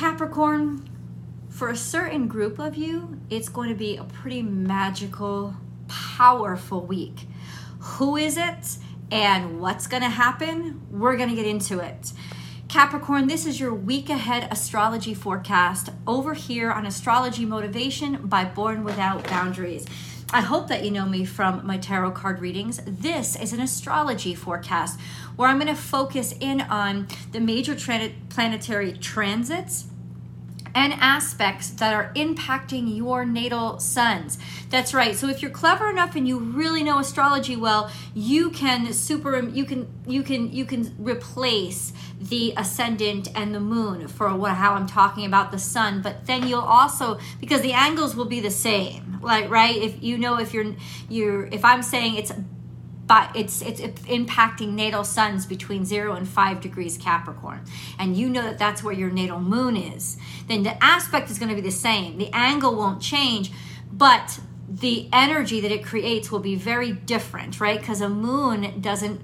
Capricorn, for a certain group of you, it's going to be a pretty magical, powerful week. Who is it and what's going to happen? We're going to get into it. Capricorn, this is your week ahead astrology forecast over here on Astrology Motivation by Born Without Boundaries. I hope that you know me from my tarot card readings. This is an astrology forecast where I'm going to focus in on the major planetary transits and aspects that are impacting your natal suns. That's right. So if you're clever enough and you really know astrology well, you can super you can you can you can replace the ascendant and the moon for what how I'm talking about the sun, but then you'll also because the angles will be the same. Like right? If you know if you're you're if I'm saying it's but it's, it's impacting natal suns between 0 and 5 degrees Capricorn, and you know that that's where your natal moon is, then the aspect is going to be the same. The angle won't change, but the energy that it creates will be very different, right? Because a moon doesn't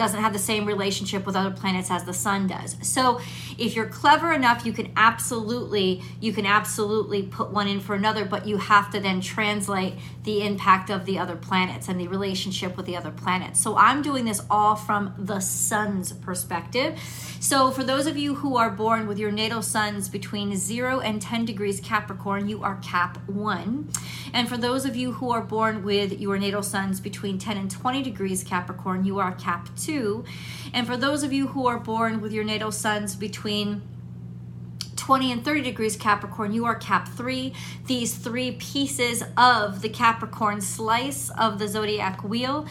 doesn't have the same relationship with other planets as the sun does. So if you're clever enough, you can absolutely you can absolutely put one in for another, but you have to then translate the impact of the other planets and the relationship with the other planets. So I'm doing this all from the sun's perspective. So for those of you who are born with your natal suns between 0 and 10 degrees Capricorn, you are Cap 1. And for those of you who are born with your natal suns between 10 and 20 degrees Capricorn, you are Cap 2 2. And for those of you who are born with your natal suns between 20 and 30 degrees Capricorn, you are Cap 3. These three pieces of the Capricorn slice of the zodiac wheel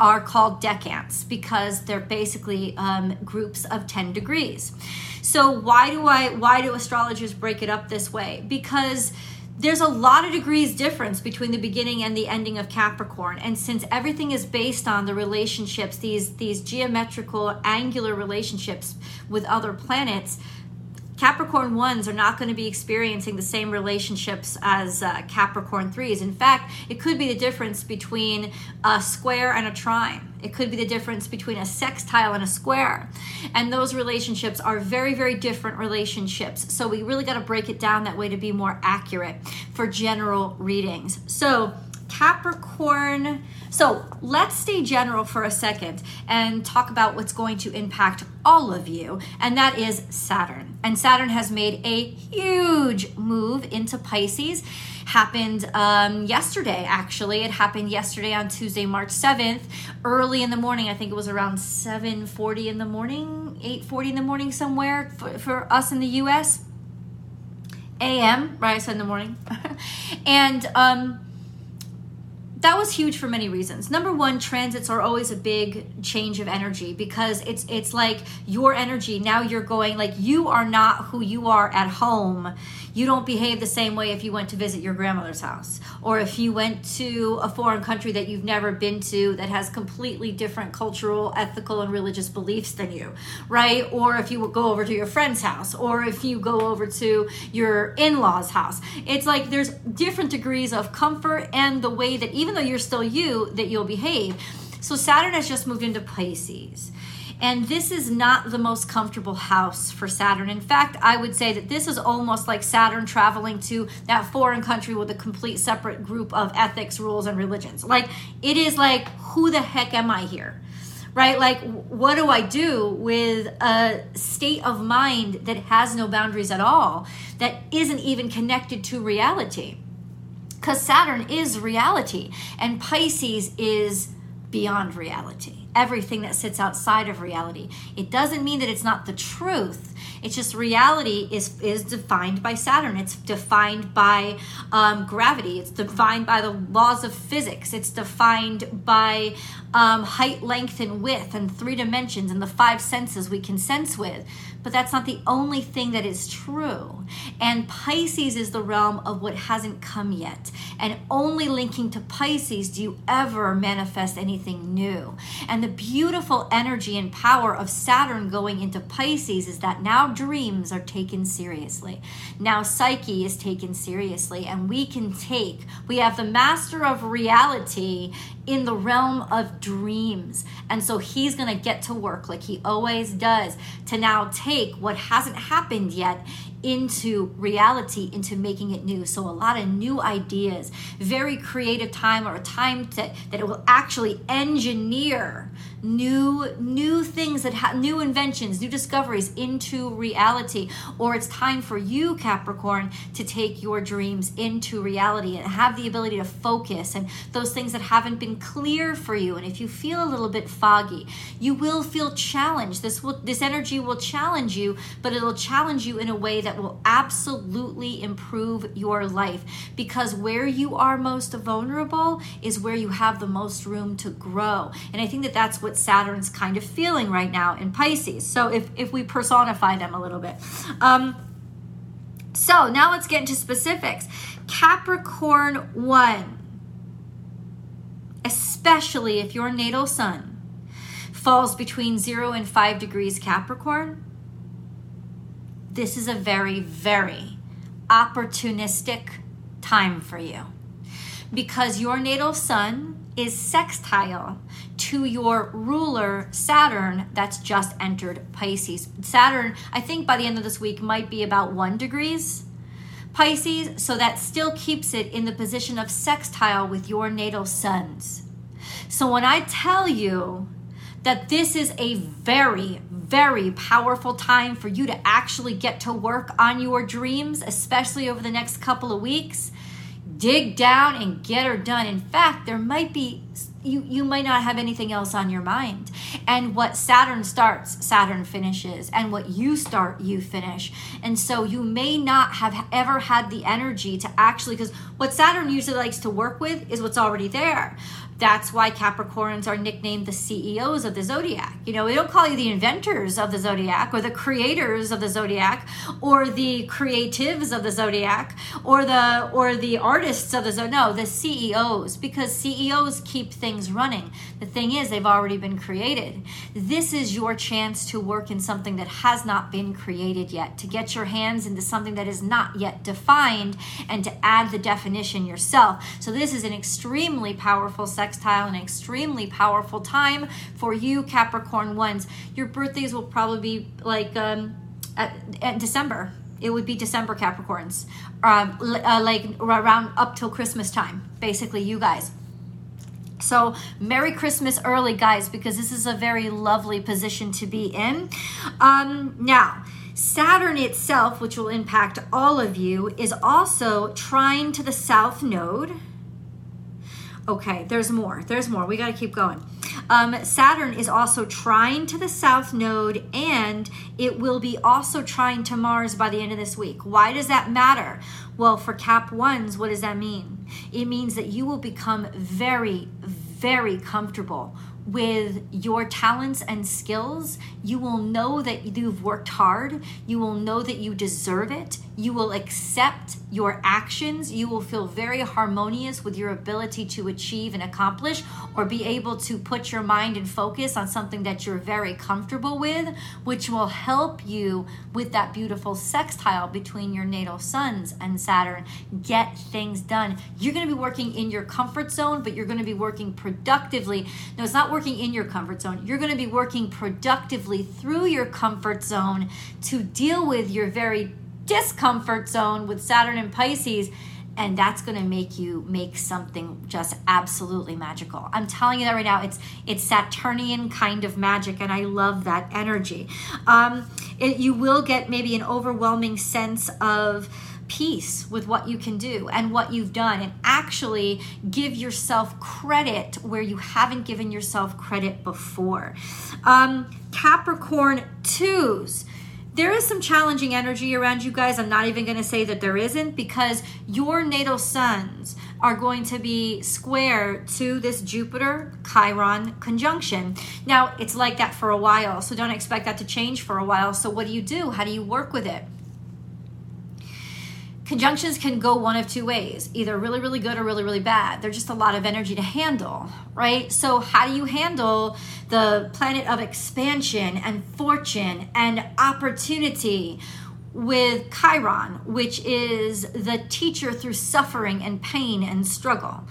are called decants because they're basically um, groups of 10 degrees. So why do I why do astrologers break it up this way? Because there's a lot of degrees difference between the beginning and the ending of Capricorn. And since everything is based on the relationships, these these geometrical angular relationships with other planets, Capricorn 1s are not going to be experiencing the same relationships as uh, Capricorn 3s. In fact, it could be the difference between a square and a trine. It could be the difference between a sextile and a square. And those relationships are very, very different relationships. So we really got to break it down that way to be more accurate for general readings. So, Capricorn. So let's stay general for a second and talk about what's going to impact all of you, and that is Saturn. And Saturn has made a huge move into Pisces. Happened um, yesterday, actually. It happened yesterday on Tuesday, March 7th, early in the morning. I think it was around 7:40 in the morning, 8:40 in the morning, somewhere for, for us in the U.S. A.M. Right, I said in the morning, and um, that was huge for many reasons. Number one, transits are always a big change of energy because it's it's like your energy now you're going like you are not who you are at home you don't behave the same way if you went to visit your grandmother's house or if you went to a foreign country that you've never been to that has completely different cultural, ethical, and religious beliefs than you, right? Or if you go over to your friend's house or if you go over to your in law's house. It's like there's different degrees of comfort and the way that even though you're still you, that you'll behave. So Saturn has just moved into Pisces. And this is not the most comfortable house for Saturn. In fact, I would say that this is almost like Saturn traveling to that foreign country with a complete separate group of ethics, rules, and religions. Like, it is like, who the heck am I here? Right? Like, what do I do with a state of mind that has no boundaries at all, that isn't even connected to reality? Because Saturn is reality, and Pisces is beyond reality everything that sits outside of reality. It doesn't mean that it's not the truth. It's just reality is is defined by Saturn. It's defined by um, gravity. It's defined by the laws of physics. It's defined by um, height, length, and width, and three dimensions, and the five senses we can sense with. But that's not the only thing that is true. And Pisces is the realm of what hasn't come yet. And only linking to Pisces do you ever manifest anything new. And the beautiful energy and power of Saturn going into Pisces is that now dreams are taken seriously. Now psyche is taken seriously. And we can take, we have the master of reality in the realm of dreams. And so he's going to get to work like he always does to now take what hasn't happened yet into reality, into making it new. So a lot of new ideas, very creative time or a time to, that it will actually engineer new new things that have new inventions new discoveries into reality. Or it's time for you capricorn to take your dreams into reality and have the ability to focus and those things that haven't been clear for you. And if you feel a little bit foggy you will feel challenged. This will this energy will challenge you but it'll challenge you in a way that will absolutely improve your life because where you are most vulnerable is where you have the most room to grow and i think that that's what Saturn's kind of feeling right now in Pisces. So if, if we personify them a little bit. Um, so now let's get into specifics. Capricorn 1, especially if your natal sun falls between 0 and 5 degrees Capricorn, this is a very, very opportunistic time for you because your natal sun is sextile to your ruler Saturn that's just entered Pisces. Saturn, I think by the end of this week, might be about one degrees Pisces, so that still keeps it in the position of sextile with your natal suns. So when I tell you that this is a very, very powerful time for you to actually get to work on your dreams, especially over the next couple of weeks, dig down and get her done. In fact, there might be you you might not have anything else on your mind. And what saturn starts saturn finishes. And what you start you finish. And so you may not have ever had the energy to actually because what saturn usually likes to work with is what's already there that's why Capricorns are nicknamed the CEOs of the zodiac. You know, we don't call you the inventors of the zodiac or the creators of the zodiac or the creatives of the zodiac or the or the artists of the zodiac. No, the CEOs because CEOs keep things running. The thing is, they've already been created. This is your chance to work in something that has not been created yet, to get your hands into something that is not yet defined and to add the definition yourself. So this is an extremely powerful sextile, an extremely powerful time for you, Capricorn ones. Your birthdays will probably be like um, at, at December. It would be December Capricorns, um, uh, like around up till Christmas time, basically, you guys. So, Merry Christmas early, guys, because this is a very lovely position to be in. Um, now, Saturn itself, which will impact all of you, is also trine to the south node Okay, there's more. There's more. We got to keep going. Um, Saturn is also trine to the south node, and it will be also trine to Mars by the end of this week. Why does that matter? Well, for Cap ones, what does that mean? It means that you will become very, very comfortable with your talents and skills, you will know that you've worked hard. You will know that you deserve it. You will accept your actions. You will feel very harmonious with your ability to achieve and accomplish or be able to put your mind and focus on something that you're very comfortable with, which will help you with that beautiful sextile between your natal suns and Saturn. Get things done. You're going to be working in your comfort zone, but you're going to be working productively. No, it's not working in your comfort zone. You're going to be working productively through your comfort zone to deal with your very discomfort zone with Saturn and Pisces and that's going to make you make something just absolutely magical. I'm telling you that right now. It's it's Saturnian kind of magic, and I love that energy. Um, it, you will get maybe an overwhelming sense of peace with what you can do and what you've done and actually give yourself credit where you haven't given yourself credit before. Um, Capricorn twos there is some challenging energy around you guys. I'm not even going to say that there isn't because your natal suns are going to be square to this Jupiter Chiron conjunction. Now, it's like that for a while, so don't expect that to change for a while. So, what do you do? How do you work with it? Conjunctions can go one of two ways either really really good or really really bad. They're just a lot of energy to handle right? So how do you handle the planet of expansion and fortune and opportunity with chiron which is the teacher through suffering and pain and struggle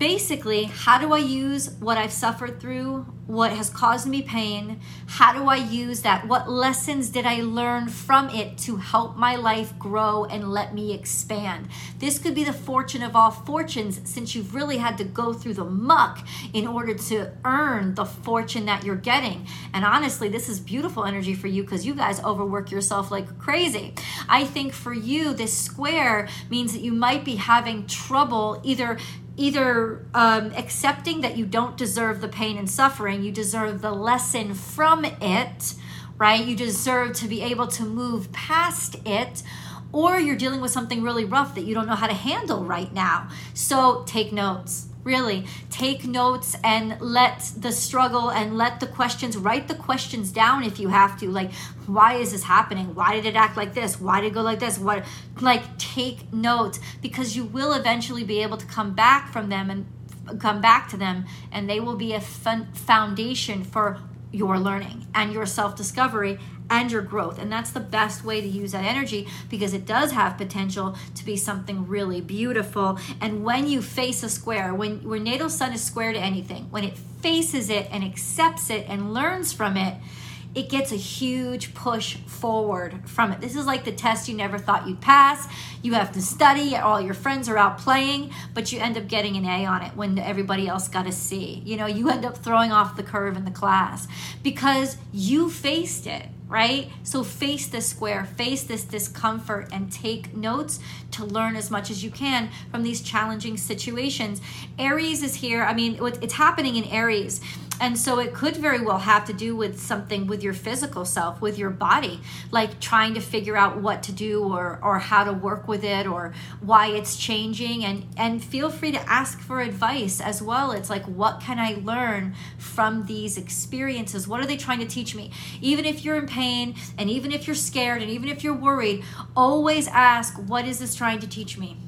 basically, how do I use what I've suffered through, what has caused me pain? How do I use that? What lessons did I learn from it to help my life grow and let me expand? This could be the fortune of all fortunes since you've really had to go through the muck in order to earn the fortune that you're getting. And honestly, this is beautiful energy for you because you guys overwork yourself like crazy. I think for you, this square means that you might be having trouble either either um, accepting that you don't deserve the pain and suffering, you deserve the lesson from it, right? You deserve to be able to move past it, or you're dealing with something really rough that you don't know how to handle right now. So take notes really take notes and let the struggle and let the questions write the questions down if you have to. Like why is this happening? Why did it act like this? Why did it go like this? What like take notes because you will eventually be able to come back from them and come back to them and they will be a foundation for your learning and your self discovery and your growth. And that's the best way to use that energy because it does have potential to be something really beautiful. And when you face a square, when when natal sun is square to anything, when it faces it and accepts it and learns from it, it gets a huge push forward from it. This is like the test you never thought you'd pass. You have to study, all your friends are out playing, but you end up getting an A on it when everybody else got a C. You know, you end up throwing off the curve in the class because you faced it right? So face this square, face this discomfort, and take notes to learn as much as you can from these challenging situations. Aries is here. I mean, it's happening in Aries and so it could very well have to do with something with your physical self, with your body, like trying to figure out what to do or or how to work with it or why it's changing and and feel free to ask for advice as well. It's like what can I learn from these experiences? What are they trying to teach me? Even if you're in pain and even if you're scared and even if you're worried, always ask what is this trying to teach me?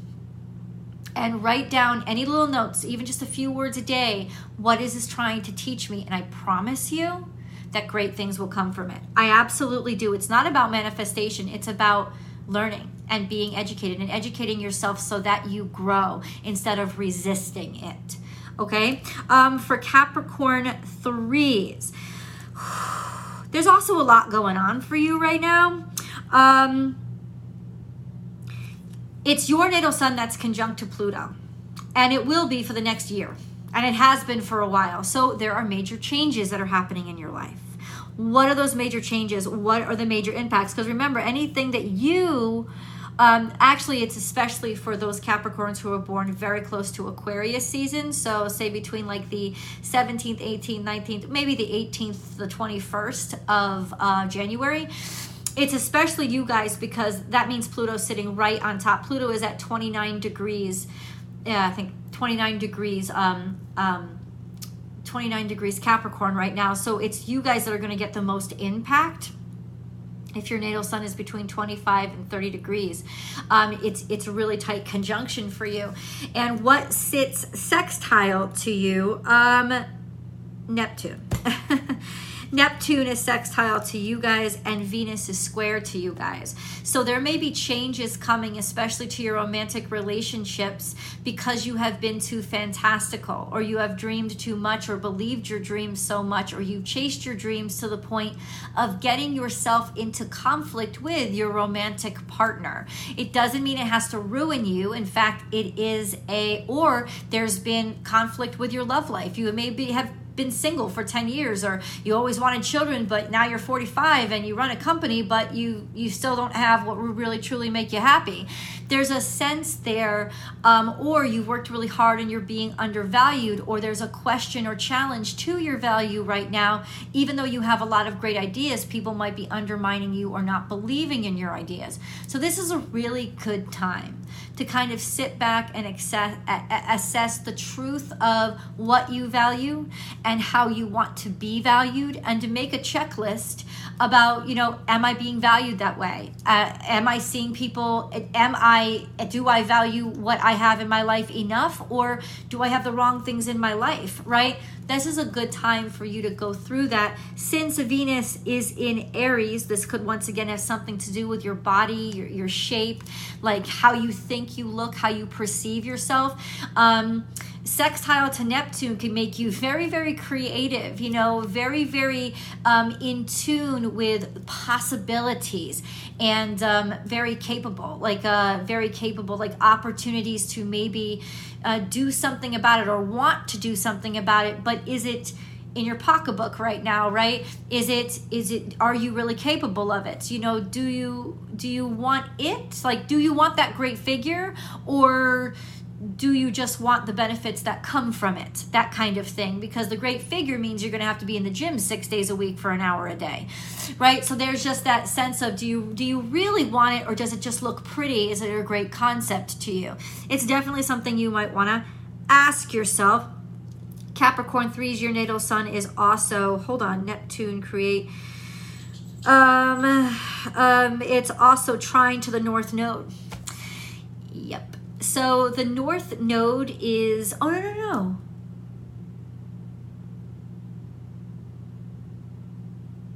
And write down any little notes, even just a few words a day. What is this trying to teach me? And I promise you that great things will come from it. I absolutely do. It's not about manifestation, it's about learning and being educated and educating yourself so that you grow instead of resisting it. Okay? Um, for Capricorn threes, there's also a lot going on for you right now. Um, it's your natal sun that's conjunct to Pluto, and it will be for the next year, and it has been for a while. So there are major changes that are happening in your life. What are those major changes? What are the major impacts? Because remember, anything that you um, actually, it's especially for those Capricorns who are born very close to Aquarius season. So, say between like the 17th, 18th, 19th, maybe the 18th, the 21st of uh, January it's especially you guys because that means Pluto's sitting right on top. Pluto is at 29 degrees. Yeah, I think 29 degrees. Um, um, 29 degrees Capricorn right now. So it's you guys that are going to get the most impact. If your natal sun is between 25 and 30 degrees, um, it's it's a really tight conjunction for you. And what sits sextile to you? Um, Neptune. Neptune is sextile to you guys, and Venus is square to you guys. So there may be changes coming, especially to your romantic relationships, because you have been too fantastical, or you have dreamed too much, or believed your dreams so much, or you've chased your dreams to the point of getting yourself into conflict with your romantic partner. It doesn't mean it has to ruin you. In fact, it is a, or there's been conflict with your love life. You maybe have been single for 10 years or you always wanted children but now you're 45 and you run a company but you you still don't have what would really truly make you happy. There's a sense there um, or you've worked really hard and you're being undervalued or there's a question or challenge to your value right now. Even though you have a lot of great ideas people might be undermining you or not believing in your ideas. So this is a really good time to kind of sit back and assess, assess the truth of what you value and how you want to be valued and to make a checklist about you know am i being valued that way? Uh, am i seeing people am i do i value what i have in my life enough or do i have the wrong things in my life right this is a good time for you to go through that. Since venus is in aries this could once again have something to do with your body your, your shape like how you think you look how you perceive yourself. Um, sextile to Neptune can make you very, very creative, you know, very, very um, in tune with possibilities and um, very capable, like uh, very capable, like opportunities to maybe uh, do something about it or want to do something about it. But is it, in your pocketbook right now right? Is it is it are you really capable of it? You know do you do you want it? Like do you want that great figure? Or do you just want the benefits that come from it? That kind of thing. Because the great figure means you're going to have to be in the gym 6 days a week for an hour a day right? So there's just that sense of do you do you really want it or does it just look pretty? Is it a great concept to you? It's definitely something you might want to ask yourself. Capricorn 3 is your natal sun is also hold on neptune create um um it's also trine to the north node. Yep so the north node is, oh, no, no, no.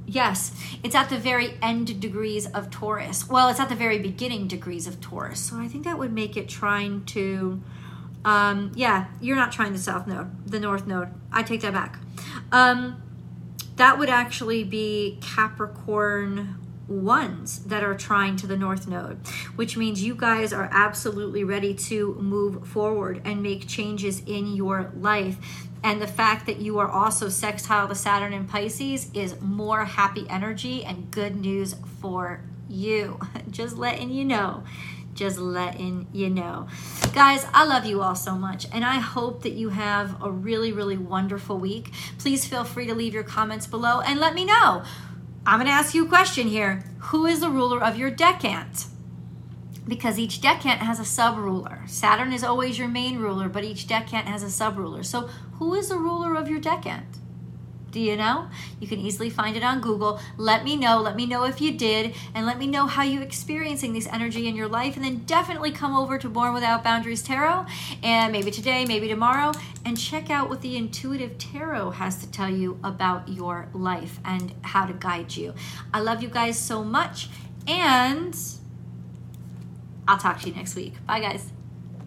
Yes, it's at the very end degrees of Taurus. Well, it's at the very beginning degrees of Taurus. So I think that would make it trine to, um, yeah, you're not trine the south node, the north node. I take that back. Um, that would actually be Capricorn ones that are trine to the north node, which means you guys are absolutely ready to move forward and make changes in your life. And the fact that you are also sextile to Saturn and Pisces is more happy energy and good news for you. Just letting you know. Just letting you know. Guys, I love you all so much, and I hope that you have a really, really wonderful week. Please feel free to leave your comments below and let me know I'm going to ask you a question here. Who is the ruler of your decant? Because each decant has a sub ruler. Saturn is always your main ruler, but each decant has a sub ruler. So, who is the ruler of your decant? Do you know? You can easily find it on Google. Let me know. Let me know if you did, and let me know how you're experiencing this energy in your life. And then definitely come over to Born Without Boundaries Tarot, and maybe today, maybe tomorrow, and check out what the Intuitive Tarot has to tell you about your life and how to guide you. I love you guys so much, and I'll talk to you next week. Bye, guys.